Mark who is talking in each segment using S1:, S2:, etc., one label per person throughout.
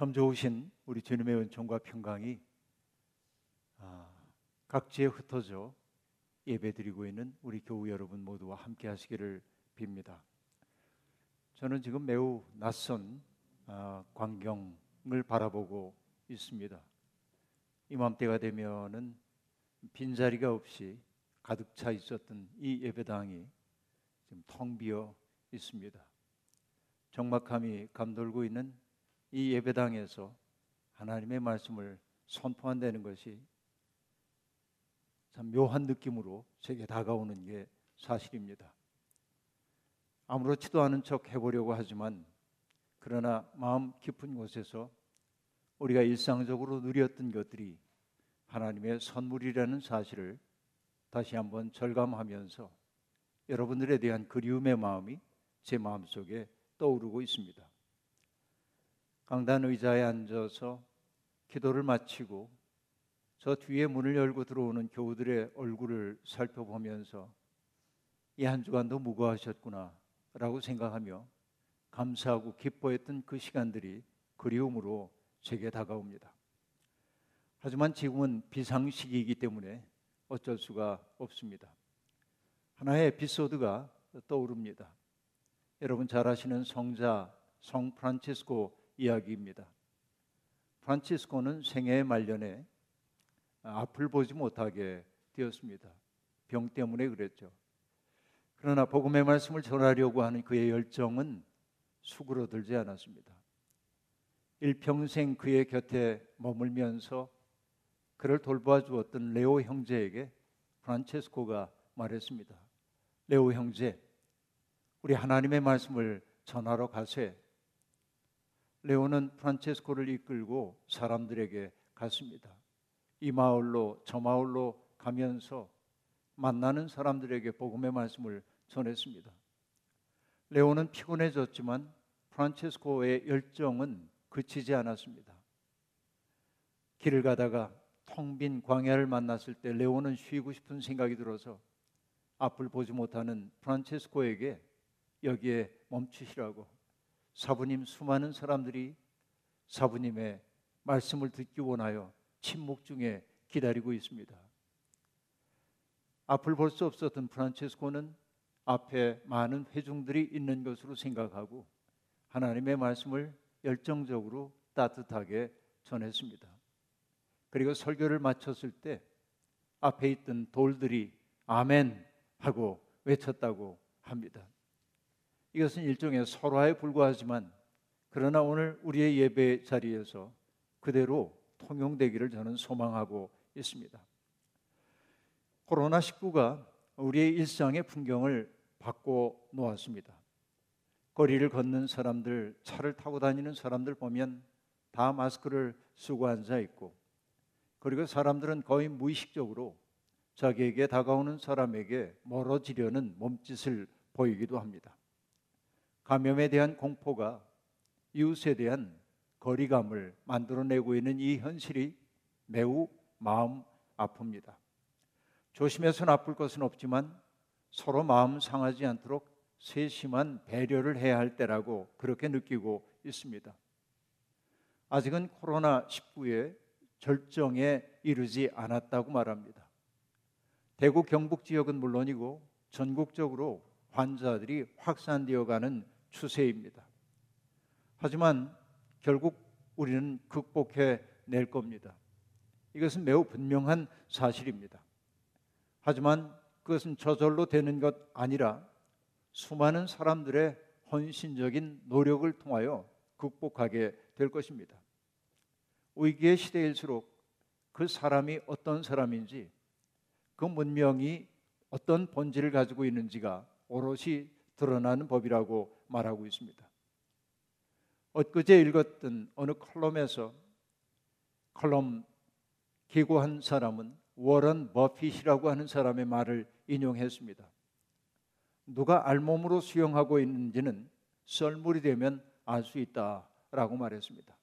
S1: 점 좋으신 우리 주님의 은총과 평강이 아, 각지에 흩어져 예배드리고 있는 우리 교우 여러분 모두와 함께 하시기를 빕니다. 저는 지금 매우 낯선 아, 광경을 바라보고 있습니다. 이맘때가 되면은 빈자리가 없이 가득 차 있었던 이 예배당이 지금 텅 비어 있습니다. 적막함이 감돌고 있는 이 예배당에서 하나님의 말씀을 선포한다는 것이 참 묘한 느낌으로 제게 다가오는 게 사실입니다. 아무렇지도 않은 척 해보려고 하지만 그러나 마음 깊은 곳에서 우리가 일상적으로 누렸던 것들이 하나님의 선물이라는 사실을 다시 한번 절감하면서 여러분들에 대한 그리움의 마음이 제 마음속에 떠오르고 있습니다. 강단 의자에 앉아서 기도를 마치고 저 뒤에 문을 열고 들어오는 교우들의 얼굴을 살펴보면서 이 한 주간도 무거하셨구나 라고 생각하며 감사하고 기뻐했던 그 시간들이 그리움으로 제게 다가옵니다. 하지만 지금은 비상시기이기 때문에 어쩔 수가 없습니다. 하나의 에피소드가 떠오릅니다. 여러분 잘 아시는 성자 성 프란치스코 이야기입니다. 프란치스코는 생애 말년에 앞을 보지 못하게 되었습니다. 병 때문에 그랬죠. 그러나 복음의 말씀을 전하려고 하는 그의 열정은 수그러들지 않았습니다. 일평생 그의 곁에 머물면서 그를 돌봐 주었던 레오 형제에게 프란체스코가 말했습니다. 레오 형제, 우리 하나님의 말씀을 전하러 가세. 레오는 프란체스코를 이끌고 사람들에게 갔습니다. 이 마을로 저 마을로 가면서 만나는 사람들에게 복음의 말씀을 전했습니다. 레오는 피곤해졌지만 프란체스코의 열정은 그치지 않았습니다. 길을 가다가 텅 빈 광야를 만났을 때 레오는 쉬고 싶은 생각이 들어서 앞을 보지 못하는 프란체스코에게 여기에 멈추시라고 사부님 수많은 사람들이 사부님의 말씀을 듣기 원하여 침묵 중에 기다리고 있습니다. 앞을 볼 수 없었던 프란체스코는 앞에 많은 회중들이 있는 것으로 생각하고 하나님의 말씀을 열정적으로 따뜻하게 전했습니다. 그리고 설교를 마쳤을 때 앞에 있던 돌들이 아멘 하고 외쳤다고 합니다. 이것은 일종의 설화에 불과하지만 그러나 오늘 우리의 예배 자리에서 그대로 통용되기를 저는 소망하고 있습니다. 코로나19가 우리의 일상의 풍경을 바꿔 놓았습니다. 거리를 걷는 사람들, 차를 타고 다니는 사람들 보면 다 마스크를 쓰고 앉아 있고 그리고 사람들은 거의 무의식적으로 자기에게 다가오는 사람에게 멀어지려는 몸짓을 보이기도 합니다. 감염에 대한 공포가 이웃에 대한 거리감을 만들어내고 있는 이 현실이 매우 마음 아픕니다. 조심해서 나쁠 것은 없지만 서로 마음 상하지 않도록 세심한 배려를 해야 할 때라고 그렇게 느끼고 있습니다. 아직은 코로나19의 절정에 이르지 않았다고 말합니다. 대구 경북 지역은 물론이고 전국적으로 환자들이 확산되어 가는 추세입니다. 하지만 결국 우리는 극복해 낼 겁니다. 이것은 매우 분명한 사실입니다. 하지만 그것은 저절로 되는 것 아니라 수많은 사람들의 헌신적인 노력을 통하여 극복하게 될 것입니다. 위기의 시대일수록 그 사람이 어떤 사람인지 그 문명이 어떤 본질을 가지고 있는지가 오롯이 드러나는 법이라고 말하고 있습니다. 엊그제 읽었던 어느 컬럼에서 컬럼 기고한 사람은 워런 버핏이라고 하는 사람의 말을 인용했습니다. 누가 알몸으로 수영하고 있는지는 썰물이 되면 알 수 있다라고 말했습니다.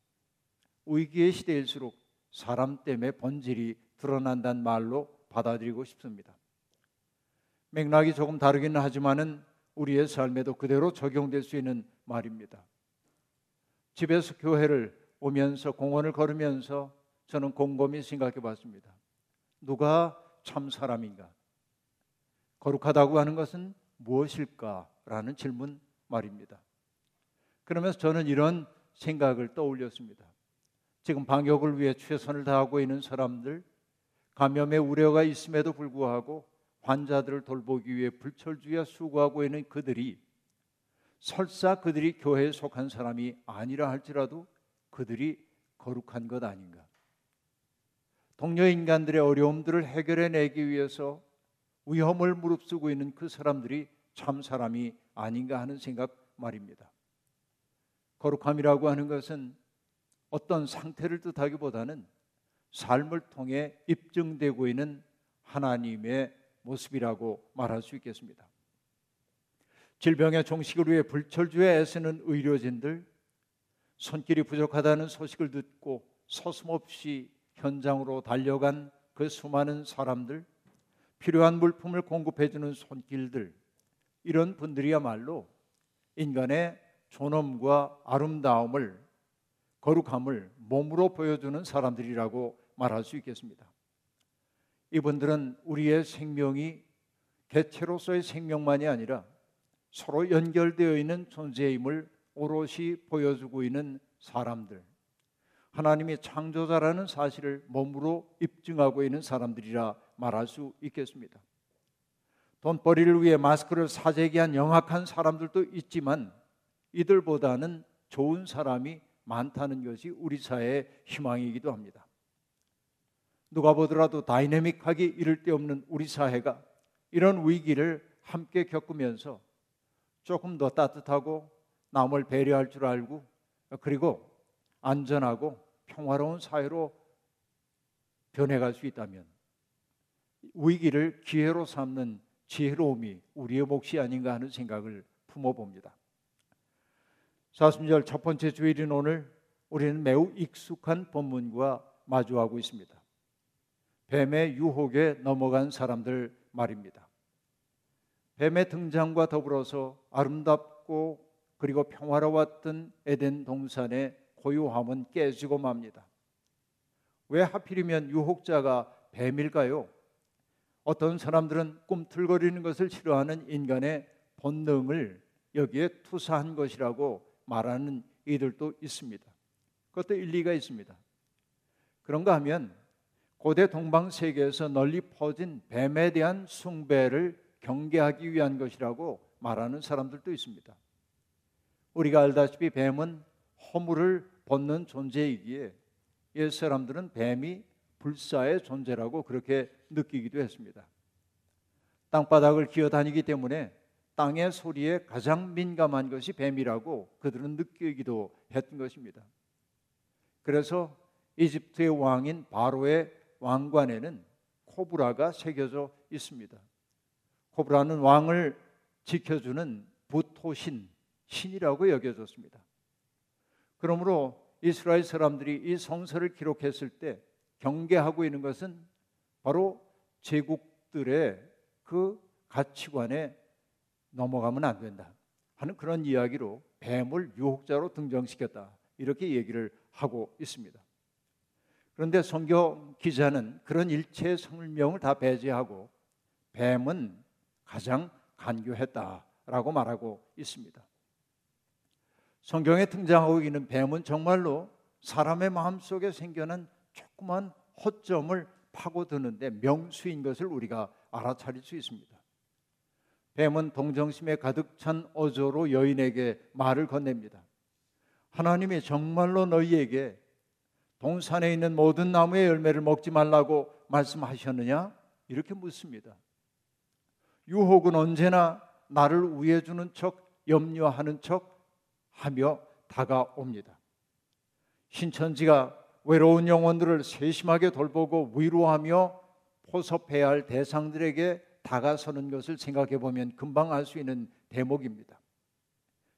S1: 위기의 시대일수록 사람 때문에 본질이 드러난다는 말로 받아들이고 싶습니다. 맥락이 조금 다르기는 하지만은 우리의 삶에도 그대로 적용될 수 있는 말입니다. 집에서 교회를 오면서 공원을 걸으면서 저는 곰곰이 생각해 봤습니다. 누가 참 사람인가? 거룩하다고 하는 것은 무엇일까라는 질문 말입니다. 그러면서 저는 이런 생각을 떠올렸습니다. 지금 방역을 위해 최선을 다하고 있는 사람들, 감염의 우려가 있음에도 불구하고 환자들을 돌보기 위해 불철주야 수고하고 있는 그들이 설사 그들이 교회에 속한 사람이 아니라 할지라도 그들이 거룩한 것 아닌가? 동료 인간들의 어려움들을 해결해 내기 위해서 위험을 무릅쓰고 있는 그 사람들이 참 사람이 아닌가 하는 생각 말입니다. 거룩함이라고 하는 것은 어떤 상태를 뜻하기보다는 삶을 통해 입증되고 있는 하나님의 모습이라고 말할 수 있겠습니다. 질병의 종식을 위해 불철주에 애쓰는 의료진들, 손길이 부족하다는 소식을 듣고 서슴없이 현장으로 달려간 그 수많은 사람들, 필요한 물품을 공급해주는 손길들, 이런 분들이야말로 인간의 존엄과 아름다움을 거룩함을 몸으로 보여주는 사람들이라고 말할 수 있겠습니다. 이분들은 우리의 생명이 개체로서의 생명만이 아니라 서로 연결되어 있는 존재임을 오롯이 보여주고 있는 사람들. 하나님이 창조자라는 사실을 몸으로 입증하고 있는 사람들이라 말할 수 있겠습니다. 돈벌이를 위해 마스크를 사재기 한 영악한 사람들도 있지만 이들보다는 좋은 사람이 많다는 것이 우리 사회의 희망이기도 합니다. 누가 보더라도 다이내믹하기 이를 데 없는 우리 사회가 이런 위기를 함께 겪으면서 조금 더 따뜻하고 남을 배려할 줄 알고 그리고 안전하고 평화로운 사회로 변해갈 수 있다면 위기를 기회로 삼는 지혜로움이 우리의 몫이 아닌가 하는 생각을 품어봅니다. 사순절 첫 번째 주일인 오늘 우리는 매우 익숙한 본문과 마주하고 있습니다. 뱀의 유혹에 넘어간 사람들 말입니다. 뱀의 등장과 더불어서 아름답고 그리고 평화로웠던 에덴 동산의 고요함은 깨지고 맙니다. 왜 하필이면 유혹자가 뱀일까요? 어떤 사람들은 꿈틀거리는 것을 싫어하는 인간의 본능을 여기에 투사한 것이라고 말하는 이들도 있습니다. 그것도 일리가 있습니다. 그런가 하면 고대 동방 세계에서 널리 퍼진 뱀에 대한 숭배를 경계하기 위한 것이라고 말하는 사람들도 있습니다. 우리가 알다시피 뱀은 허물을 벗는 존재이기에 옛 사람들은 뱀이 불사의 존재라고 그렇게 느끼기도 했습니다. 땅바닥을 기어다니기 때문에 땅의 소리에 가장 민감한 것이 뱀이라고 그들은 느끼기도 했던 것입니다. 그래서 이집트의 왕인 바로의 왕관에는 코브라가 새겨져 있습니다. 코브라는 왕을 지켜주는 부토신 신이라고 여겨졌습니다. 그러므로 이스라엘 사람들이 이 성서를 기록했을 때 경계하고 있는 것은 바로 제국들의 그 가치관에 넘어가면 안 된다 하는 그런 이야기로 뱀을 유혹자로 등장시켰다 이렇게 얘기를 하고 있습니다. 그런데 성경 기자는 그런 일체 설명을 다 배제하고 뱀은 가장 간교했다라고 말하고 있습니다. 성경에 등장하고 있는 뱀은 정말로 사람의 마음 속에 생겨난 조그만 허점을 파고드는데 명수인 것을 우리가 알아차릴 수 있습니다. 뱀은 동정심에 가득 찬 어조로 여인에게 말을 건넵니다. 하나님이 정말로 너희에게 동산에 있는 모든 나무의 열매를 먹지 말라고 말씀하셨느냐? 이렇게 묻습니다. 유혹은 언제나 나를 우애주는 척, 염려하는 척 하며 다가옵니다. 신천지가 외로운 영혼들을 세심하게 돌보고 위로하며 포섭해야 할 대상들에게 다가서는 것을 생각해 보면 금방 알 수 있는 대목입니다.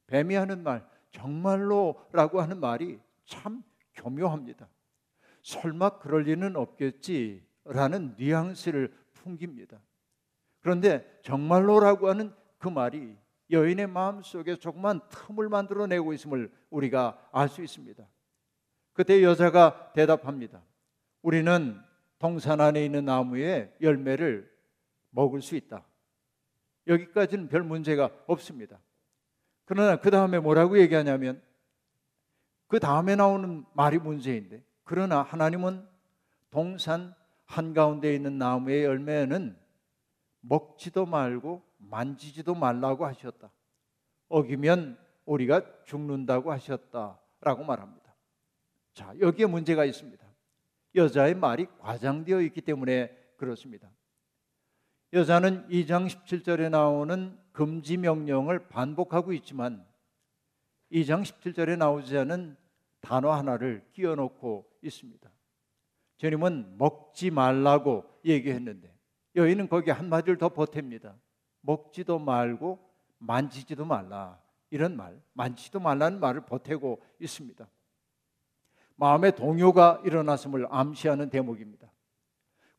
S1: 뱀이 하는 말, 정말로라고 하는 말이 참 교묘합니다. 설마 그럴 리는 없겠지라는 뉘앙스를 풍깁니다. 그런데 정말로라고 하는 그 말이 여인의 마음 속에 조그만 틈을 만들어내고 있음을 우리가 알 수 있습니다. 그때 여자가 대답합니다. 우리는 동산 안에 있는 나무의 열매를 먹을 수 있다. 여기까지는 별 문제가 없습니다. 그러나 그 다음에 뭐라고 얘기하냐면 그 다음에 나오는 말이 문제인데 그러나 하나님은 동산 한가운데 있는 나무의 열매는 먹지도 말고 만지지도 말라고 하셨다. 어기면 우리가 죽는다고 하셨다라고 말합니다. 자, 여기에 문제가 있습니다. 여자의 말이 과장되어 있기 때문에 그렇습니다. 여자는 2장 17절에 나오는 금지 명령을 반복하고 있지만 2장 17절에 나오지 않은 단어 하나를 끼워 넣고 있습니다. 주님은 먹지 말라고 얘기했는데 여인은 거기에 한마디를 더 보탭니다. 먹지도 말고 만지지도 말라. 이런 말, 만지지도 말라는 말을 보태고 있습니다. 마음의 동요가 일어났음을 암시하는 대목입니다.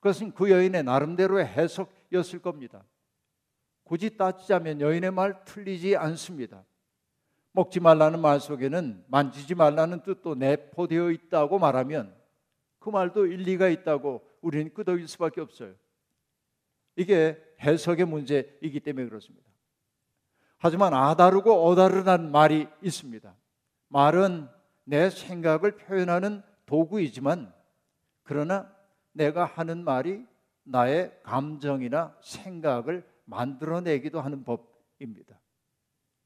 S1: 그것은 그 여인의 나름대로의 해석이었을 겁니다. 굳이 따지자면 여인의 말 틀리지 않습니다. 먹지 말라는 말 속에는 만지지 말라는 뜻도 내포되어 있다고 말하면 그 말도 일리가 있다고 우리는 끄덕일 수밖에 없어요. 이게 해석의 문제이기 때문에 그렇습니다. 하지만 아다르고 어다르다는 말이 있습니다. 말은 내 생각을 표현하는 도구이지만 그러나 내가 하는 말이 나의 감정이나 생각을 만들어내기도 하는 법입니다.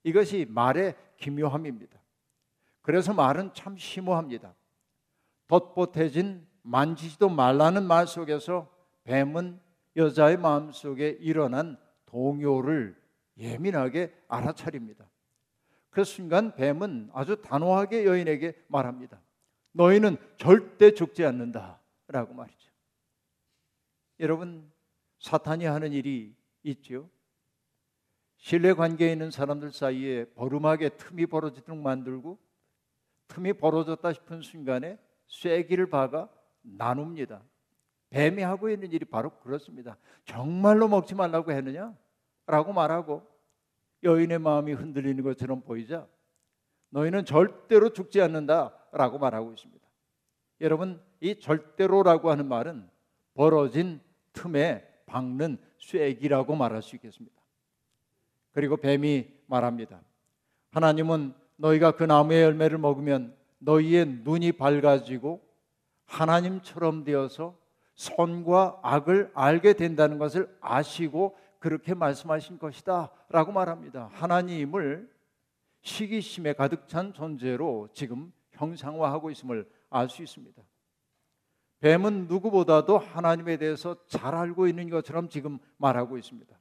S1: 이것이 말의 기묘함입니다. 그래서 말은 참 심오합니다. 덧보태진 만지지도 말라는 말 속에서 뱀은 여자의 마음 속에 일어난 동요를 예민하게 알아차립니다. 그 순간 뱀은 아주 단호하게 여인에게 말합니다. 너희는 절대 죽지 않는다. 라고 말이죠. 여러분, 사탄이 하는 일이 있죠. 신뢰 관계에 있는 사람들 사이에 버름하게 틈이 벌어지도록 만들고 틈이 벌어졌다 싶은 순간에 쐐기를 박아 나눕니다. 뱀이 하고 있는 일이 바로 그렇습니다. 정말로 먹지 말라고 했느냐? 라고 말하고 여인의 마음이 흔들리는 것처럼 보이자 너희는 절대로 죽지 않는다 라고 말하고 있습니다. 여러분, 이 절대로라고 하는 말은 벌어진 틈에 박는 쐐기라고 말할 수 있겠습니다. 그리고 뱀이 말합니다. 하나님은 너희가 그 나무의 열매를 먹으면 너희의 눈이 밝아지고 하나님처럼 되어서 선과 악을 알게 된다는 것을 아시고 그렇게 말씀하신 것이다 라고 말합니다. 하나님을 시기심에 가득 찬 존재로 지금 형상화하고 있음을 알 수 있습니다. 뱀은 누구보다도 하나님에 대해서 잘 알고 있는 것처럼 지금 말하고 있습니다.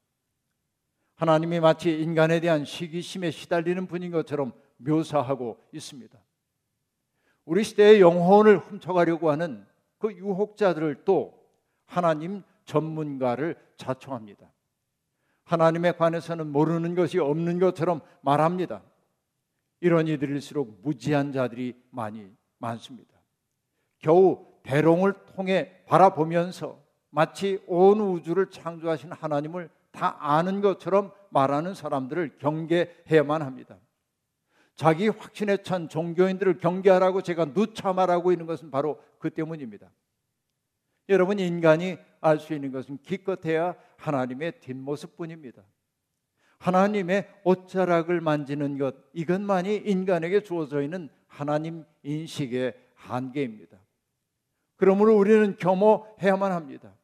S1: 하나님이 마치 인간에 대한 시기심에 시달리는 분인 것처럼 묘사하고 있습니다. 우리 시대의 영혼을 훔쳐가려고 하는 그 유혹자들을 또 하나님 전문가를 자청합니다. 하나님에 관해서는 모르는 것이 없는 것처럼 말합니다. 이런 이들일수록 무지한 자들이 많이 많습니다. 겨우 대롱을 통해 바라보면서 마치 온 우주를 창조하신 하나님을 다 아는 것처럼 말하는 사람들을 경계해야만 합니다. 자기 확신에 찬 종교인들을 경계하라고 제가 누차 말하고 있는 것은 바로 그 때문입니다. 여러분 인간이 알 수 있는 것은 기껏해야 하나님의 뒷모습뿐입니다. 하나님의 옷자락을 만지는 것 이것만이 인간에게 주어져 있는 하나님 인식의 한계입니다. 그러므로 우리는 겸허해야만 합니다.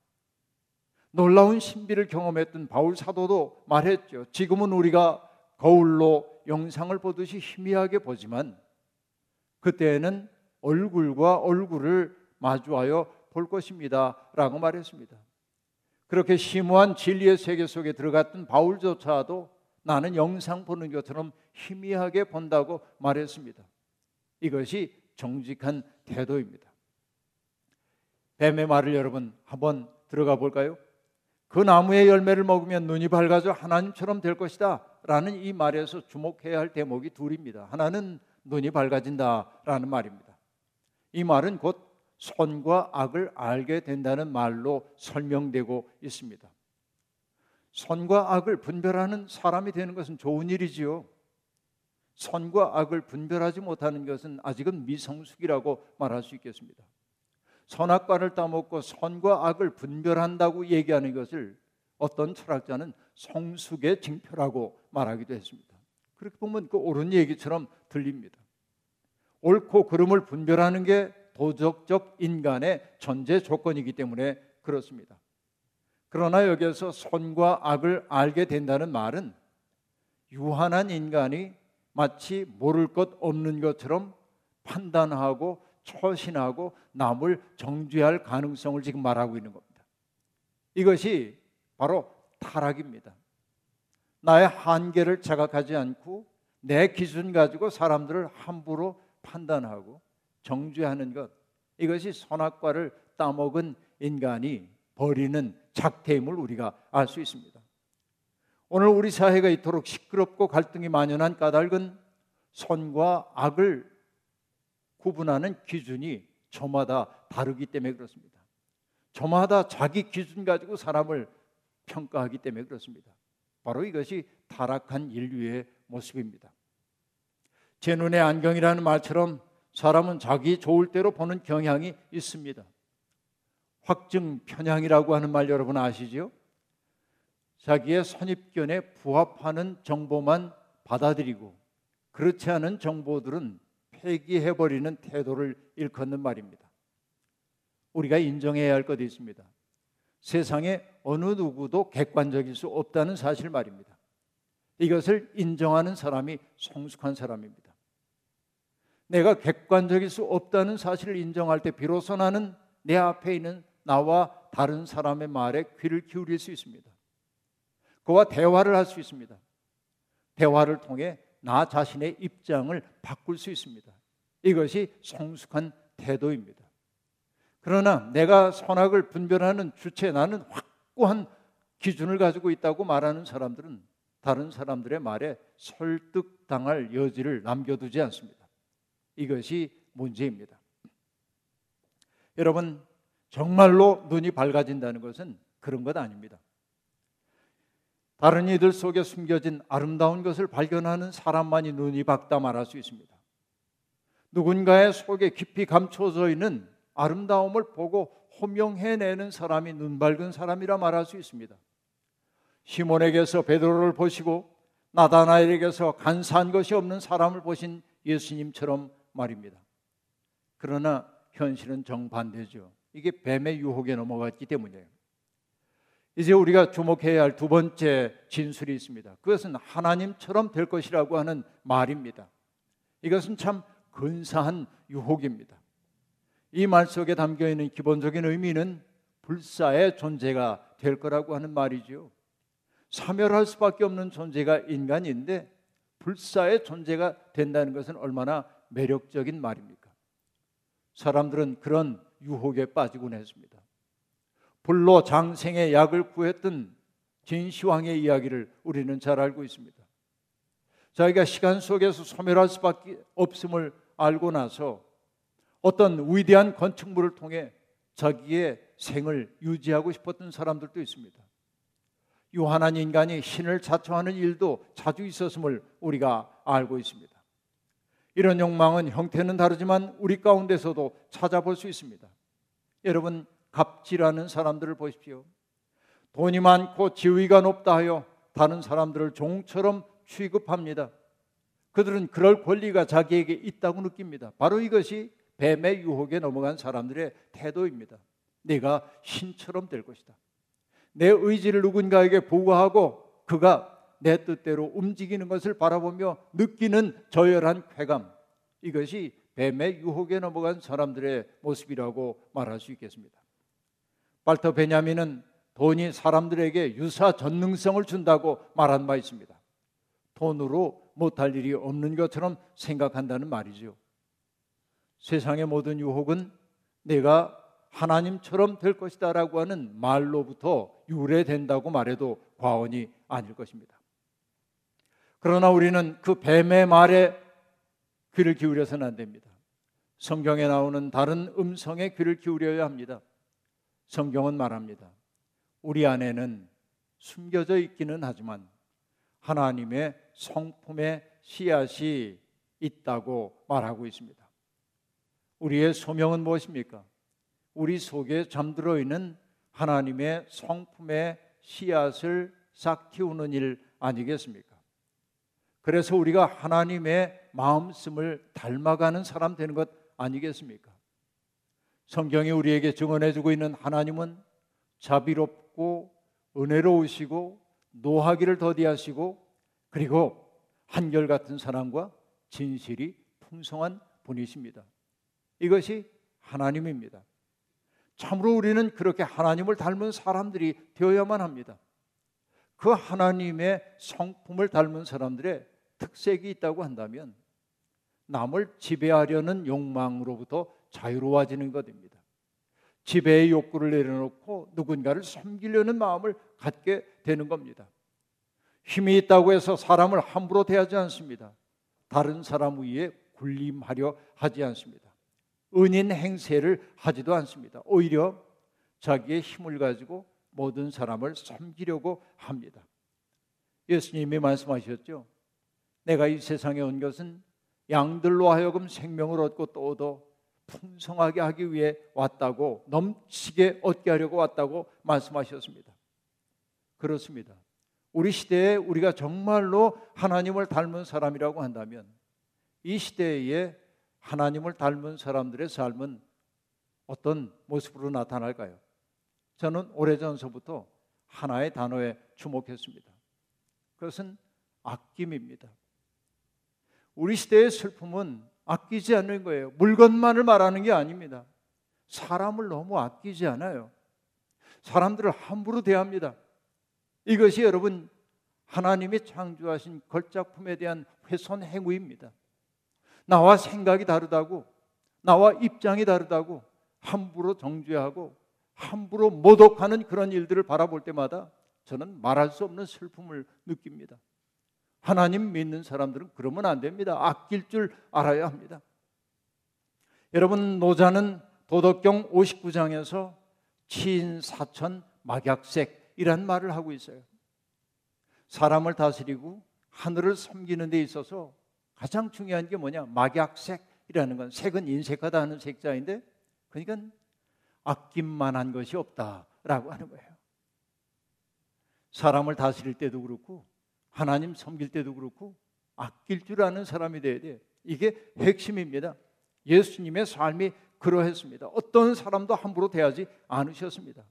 S1: 놀라운 신비를 경험했던 바울 사도도 말했죠. 지금은 우리가 거울로 영상을 보듯이 희미하게 보지만 그때는 얼굴과 얼굴을 마주하여 볼 것입니다. 라고 말했습니다. 그렇게 심오한 진리의 세계 속에 들어갔던 바울조차도 나는 영상 보는 것처럼 희미하게 본다고 말했습니다. 이것이 정직한 태도입니다. 뱀의 말을 여러분 한번 들어가 볼까요? 그 나무의 열매를 먹으면 눈이 밝아져 하나님처럼 될 것이다. 라는 이 말에서 주목해야 할 대목이 둘입니다. 하나는 눈이 밝아진다. 라는 말입니다. 이 말은 곧 선과 악을 알게 된다는 말로 설명되고 있습니다. 선과 악을 분별하는 사람이 되는 것은 좋은 일이지요. 선과 악을 분별하지 못하는 것은 아직은 미성숙이라고 말할 수 있겠습니다. 선악과를 따먹고 선과 악을 분별한다고 얘기하는 것을 어떤 철학자는 성숙의 징표라고 말하기도 했습니다. 그렇게 보면 그 옳은 얘기처럼 들립니다. 옳고 그름을 분별하는 게 도덕적 인간의 전제 조건이기 때문에 그렇습니다. 그러나 여기에서 선과 악을 알게 된다는 말은 유한한 인간이 마치 모를 것 없는 것처럼 판단하고 처신하고 남을 정죄할 가능성을 지금 말하고 있는 겁니다. 이것이 바로 타락입니다. 나의 한계를 자각하지 않고 내 기준 가지고 사람들을 함부로 판단하고 정죄하는 것 이것이 선악과를 따먹은 인간이 버리는 작태임을 우리가 알 수 있습니다. 오늘 우리 사회가 이토록 시끄럽고 갈등이 만연한 까닭은 선과 악을 구분하는 기준이 저마다 다르기 때문에 그렇습니다. 저마다 자기 기준 가지고 사람을 평가하기 때문에 그렇습니다. 바로 이것이 타락한 인류의 모습입니다. 제 눈에 안경이라는 말처럼 사람은 자기 좋을 대로 보는 경향이 있습니다. 확증 편향이라고 하는 말 여러분 아시죠? 자기의 선입견에 부합하는 정보만 받아들이고 그렇지 않은 정보들은 폐기해버리는 태도를 일컫는 말입니다. 우리가 인정해야 할 것이 있습니다. 세상에 어느 누구도 객관적일 수 없다는 사실 말입니다. 이것을 인정하는 사람이 성숙한 사람입니다. 내가 객관적일 수 없다는 사실을 인정할 때 비로소 나는 내 앞에 있는 나와 다른 사람의 말에 귀를 기울일 수 있습니다. 그와 대화를 할 수 있습니다. 대화를 통해 나 자신의 입장을 바꿀 수 있습니다. 이것이 성숙한 태도입니다. 그러나 내가 선악을 분별하는 주체 나는 확고한 기준을 가지고 있다고 말하는 사람들은 다른 사람들의 말에 설득당할 여지를 남겨두지 않습니다. 이것이 문제입니다. 여러분, 정말로 눈이 밝아진다는 것은 그런 것 아닙니다. 다른 이들 속에 숨겨진 아름다운 것을 발견하는 사람만이 눈이 밝다 말할 수 있습니다. 누군가의 속에 깊이 감춰져 있는 아름다움을 보고 호명해내는 사람이 눈 밝은 사람이라 말할 수 있습니다. 시몬에게서 베드로를 보시고 나다나엘에게서 간사한 것이 없는 사람을 보신 예수님처럼 말입니다. 그러나 현실은 정반대죠. 이게 뱀의 유혹에 넘어갔기 때문이에요. 이제 우리가 주목해야 할 두 번째 진술이 있습니다. 그것은 하나님처럼 될 것이라고 하는 말입니다. 이것은 참 근사한 유혹입니다. 이 말 속에 담겨 있는 기본적인 의미는 불사의 존재가 될 거라고 하는 말이죠. 사멸할 수밖에 없는 존재가 인간인데 불사의 존재가 된다는 것은 얼마나 매력적인 말입니까? 사람들은 그런 유혹에 빠지곤 했습니다. 불로 장생의 약을 구했던 진시황의 이야기를 우리는 잘 알고 있습니다. 자기가 시간 속에서 소멸할 수밖에 없음을 알고 나서 어떤 위대한 건축물을 통해 자기의 생을 유지하고 싶었던 사람들도 있습니다. 유한한 인간이 신을 자처하는 일도 자주 있었음을 우리가 알고 있습니다. 이런 욕망은 형태는 다르지만 우리 가운데서도 찾아볼 수 있습니다. 여러분 갑질하는 사람들을 보십시오. 돈이 많고 지위가 높다 하여 다른 사람들을 종처럼 취급합니다. 그들은 그럴 권리가 자기에게 있다고 느낍니다. 바로 이것이 뱀의 유혹에 넘어간 사람들의 태도입니다. 내가 신처럼 될 것이다. 내 의지를 누군가에게 보고하고 그가 내 뜻대로 움직이는 것을 바라보며 느끼는 저열한 쾌감. 이것이 뱀의 유혹에 넘어간 사람들의 모습이라고 말할 수 있겠습니다. 발터 베냐민은 돈이 사람들에게 유사 전능성을 준다고 말한 바 있습니다. 돈으로 못할 일이 없는 것처럼 생각한다는 말이죠. 세상의 모든 유혹은 내가 하나님처럼 될 것이다라고 하는 말로부터 유래된다고 말해도 과언이 아닐 것입니다. 그러나 우리는 그 뱀의 말에 귀를 기울여서는 안 됩니다. 성경에 나오는 다른 음성에 귀를 기울여야 합니다. 성경은 말합니다. 우리 안에는 숨겨져 있기는 하지만 하나님의 성품의 씨앗이 있다고 말하고 있습니다. 우리의 소명은 무엇입니까? 우리 속에 잠들어 있는 하나님의 성품의 씨앗을 싹 틔우는 일 아니겠습니까? 그래서 우리가 하나님의 마음씀을 닮아가는 사람 되는 것 아니겠습니까? 성경이 우리에게 증언해 주고 있는 하나님은 자비롭고 은혜로우시고 노하기를 더디하시고 그리고 한결같은 사랑과 진실이 풍성한 분이십니다. 이것이 하나님입니다. 참으로 우리는 그렇게 하나님을 닮은 사람들이 되어야만 합니다. 그 하나님의 성품을 닮은 사람들의 특색이 있다고 한다면 남을 지배하려는 욕망으로부터 자유로워지는 것입니다. 지배의 욕구를 내려놓고 누군가를 섬기려는 마음을 갖게 되는 겁니다. 힘이 있다고 해서 사람을 함부로 대하지 않습니다. 다른 사람 위에 군림하려 하지 않습니다. 은인 행세를 하지도 않습니다. 오히려 자기의 힘을 가지고 모든 사람을 섬기려고 합니다. 예수님이 말씀하셨죠. 내가 이 세상에 온 것은 양들로 하여금 생명을 얻고 또 얻어 풍성하게 하기 위해 왔다고 넘치게 얻게 하려고 왔다고 말씀하셨습니다. 그렇습니다. 우리 시대에 우리가 정말로 하나님을 닮은 사람이라고 한다면 이 시대에 하나님을 닮은 사람들의 삶은 어떤 모습으로 나타날까요? 저는 오래전서부터 하나의 단어에 주목했습니다. 그것은 아낌입니다. 우리 시대의 슬픔은 아끼지 않는 거예요. 물건만을 말하는 게 아닙니다. 사람을 너무 아끼지 않아요. 사람들을 함부로 대합니다. 이것이 여러분 하나님이 창조하신 걸작품에 대한 훼손 행위입니다. 나와 생각이 다르다고, 나와 입장이 다르다고 함부로 정죄하고 함부로 모독하는 그런 일들을 바라볼 때마다 저는 말할 수 없는 슬픔을 느낍니다. 하나님 믿는 사람들은 그러면 안 됩니다. 아낄 줄 알아야 합니다. 여러분 노자는 도덕경 59장에서 치인 사천 막약색이란 말을 하고 있어요. 사람을 다스리고 하늘을 섬기는 데 있어서 가장 중요한 게 뭐냐? 막약색이라는 건 색은 인색하다 하는 색자인데 그러니까 아낌만한 것이 없다라고 하는 거예요. 사람을 다스릴 때도 그렇고 하나님 섬길 때도 그렇고 아낄 줄 아는 사람이 돼야 돼. 이게 핵심입니다. 예수님의 삶이 그러했습니다. 어떤 사람도 함부로 대하지 않으셨습니다.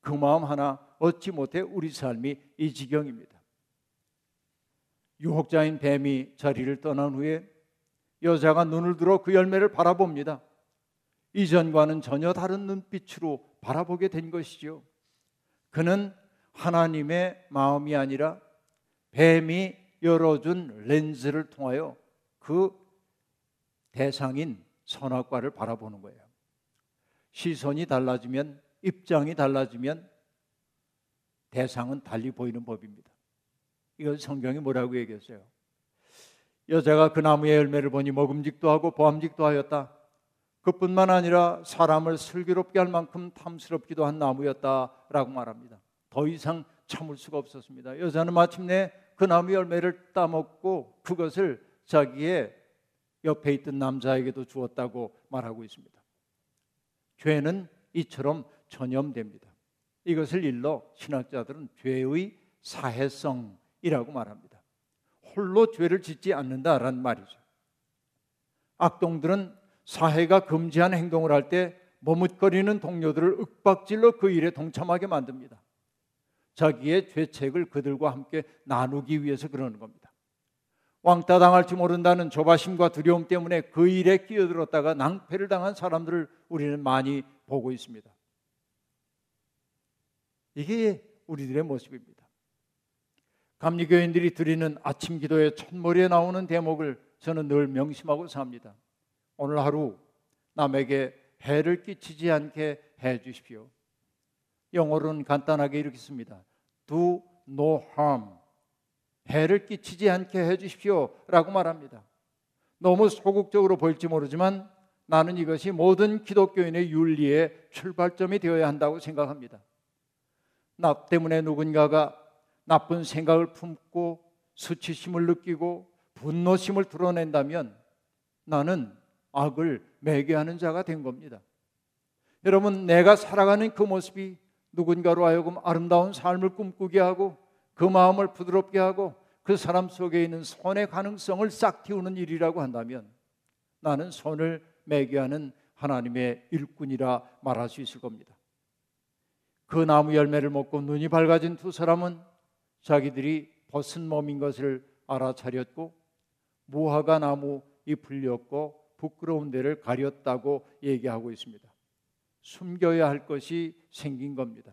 S1: 그 마음 하나 얻지 못해 우리 삶이 이 지경입니다. 유혹자인 뱀이 자리를 떠난 후에 여자가 눈을 들어 그 열매를 바라봅니다. 이전과는 전혀 다른 눈빛으로 바라보게 된 것이죠. 그는 하나님의 마음이 아니라 뱀이 열어준 렌즈를 통하여 그 대상인 선악과를 바라보는 거예요. 시선이 달라지면 입장이 달라지면 대상은 달리 보이는 법입니다. 이건 성경이 뭐라고 얘기했어요? 여자가 그 나무의 열매를 보니 먹음직도 하고 보암직도 하였다. 그뿐만 아니라 사람을 슬기롭게 할 만큼 탐스럽기도 한 나무였다라고 말합니다. 더 이상 참을 수가 없었습니다. 여자는 마침내 그 나무 열매를 따먹고 그것을 자기의 옆에 있던 남자에게도 주었다고 말하고 있습니다. 죄는 이처럼 전염됩니다. 이것을 일러 신학자들은 죄의 사해성이라고 말합니다. 홀로 죄를 짓지 않는다라는 말이죠. 악동들은 사회가 금지한 행동을 할 때 머뭇거리는 동료들을 윽박질러 그 일에 동참하게 만듭니다. 자기의 죄책을 그들과 함께 나누기 위해서 그러는 겁니다. 왕따 당할지 모른다는 조바심과 두려움 때문에 그 일에 끼어들었다가 낭패를 당한 사람들을 우리는 많이 보고 있습니다. 이게 우리들의 모습입니다. 감리교인들이 드리는 아침 기도의 첫머리에 나오는 대목을 저는 늘 명심하고 삽니다. 오늘 하루 남에게 해를 끼치지 않게 해 주십시오. 영어로는 간단하게 이렇게 씁니다. Do no harm. 해를 끼치지 않게 해 주십시오. 라고 말합니다. 너무 소극적으로 보일지 모르지만 나는 이것이 모든 기독교인의 윤리의 출발점이 되어야 한다고 생각합니다. 나 때문에 누군가가 나쁜 생각을 품고 수치심을 느끼고 분노심을 드러낸다면 나는 악을 매개하는 자가 된 겁니다. 여러분, 내가 살아가는 그 모습이 누군가로 하여금 아름다운 삶을 꿈꾸게 하고 그 마음을 부드럽게 하고 그 사람 속에 있는 선의 가능성을 싹 틔우는 일이라고 한다면 나는 선을 매개하는 하나님의 일꾼이라 말할 수 있을 겁니다. 그 나무 열매를 먹고 눈이 밝아진 두 사람은 자기들이 벗은 몸인 것을 알아차렸고 무화과 나무 잎을렸고 부끄러운 데를 가렸다고 얘기하고 있습니다. 숨겨야 할 것이 생긴 겁니다.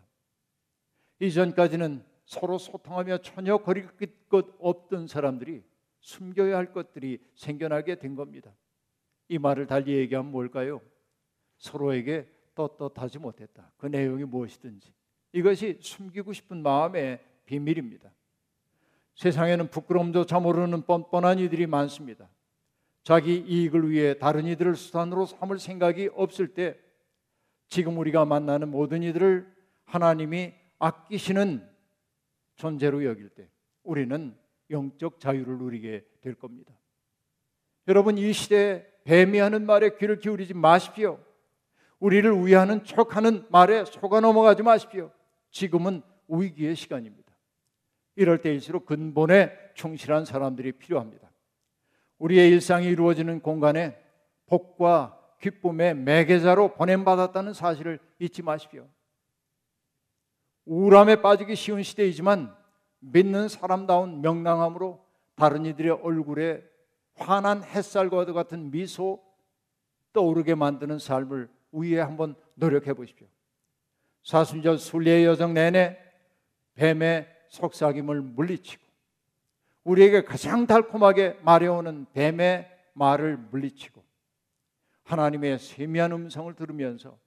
S1: 이전까지는 서로 소통하며 전혀 거릴 것 없던 사람들이 숨겨야 할 것들이 생겨나게 된 겁니다. 이 말을 달리 얘기하면 뭘까요? 서로에게 떳떳하지 못했다. 그 내용이 무엇이든지 이것이 숨기고 싶은 마음의 비밀입니다. 세상에는 부끄럼조차 모르는 뻔뻔한 이들이 많습니다. 자기 이익을 위해 다른 이들을 수단으로 삼을 생각이 없을 때 지금 우리가 만나는 모든 이들을 하나님이 아끼시는 존재로 여길 때 우리는 영적 자유를 누리게 될 겁니다. 여러분 이 시대에 뱀이 하는 말에 귀를 기울이지 마십시오. 우리를 위하는 척하는 말에 속아 넘어가지 마십시오. 지금은 위기의 시간입니다. 이럴 때일수록 근본에 충실한 사람들이 필요합니다. 우리의 일상이 이루어지는 공간에 복과 기쁨의 매개자로 보냄받았다는 사실을 잊지 마십시오. 우울함에 빠지기 쉬운 시대이지만 믿는 사람다운 명랑함으로 다른 이들의 얼굴에 환한 햇살과 같은 미소 떠오르게 만드는 삶을 위해 한번 노력해 보십시오. 사순절 순례의 여정 내내 뱀의 속삭임을 물리치고 우리에게 가장 달콤하게 말해오는 뱀의 말을 물리치고 하나님의 세미한 음성을 들으면서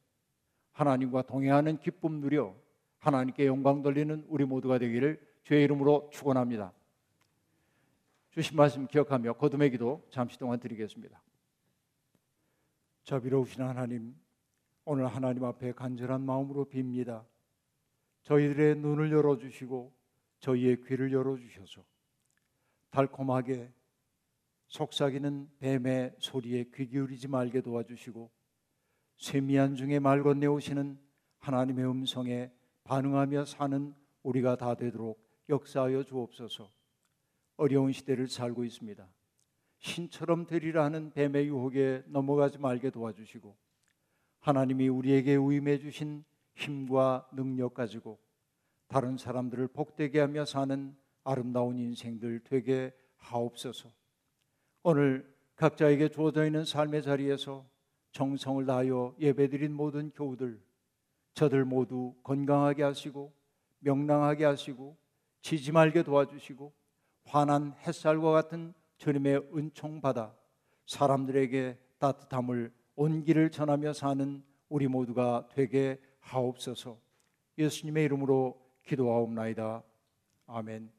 S1: 하나님과 동행하는 기쁨 누려 하나님께 영광 돌리는 우리 모두가 되기를 주의 이름으로 축원합니다. 주신 말씀 기억하며 거듭의 기도 잠시 동안 드리겠습니다. 자비로우신 하나님, 오늘 하나님 앞에 간절한 마음으로 빕니다. 저희들의 눈을 열어주시고 저희의 귀를 열어주셔서 달콤하게 속삭이는 뱀의 소리에 귀 기울이지 말게 도와주시고 세미한 중에 말 건네오시는 하나님의 음성에 반응하며 사는 우리가 다 되도록 역사하여 주옵소서. 어려운 시대를 살고 있습니다. 신처럼 되리라는 뱀의 유혹에 넘어가지 말게 도와주시고 하나님이 우리에게 위임해 주신 힘과 능력 가지고 다른 사람들을 복되게 하며 사는 아름다운 인생들 되게 하옵소서. 오늘 각자에게 주어져 있는 삶의 자리에서 정성을 다하여 예배드린 모든 교우들 저들 모두 건강하게 하시고 명랑하게 하시고 지지 말게 도와주시고 환한 햇살과 같은 주님의 은총 받아 사람들에게 따뜻함을 온기를 전하며 사는 우리 모두가 되게 하옵소서. 예수님의 이름으로 기도하옵나이다. 아멘.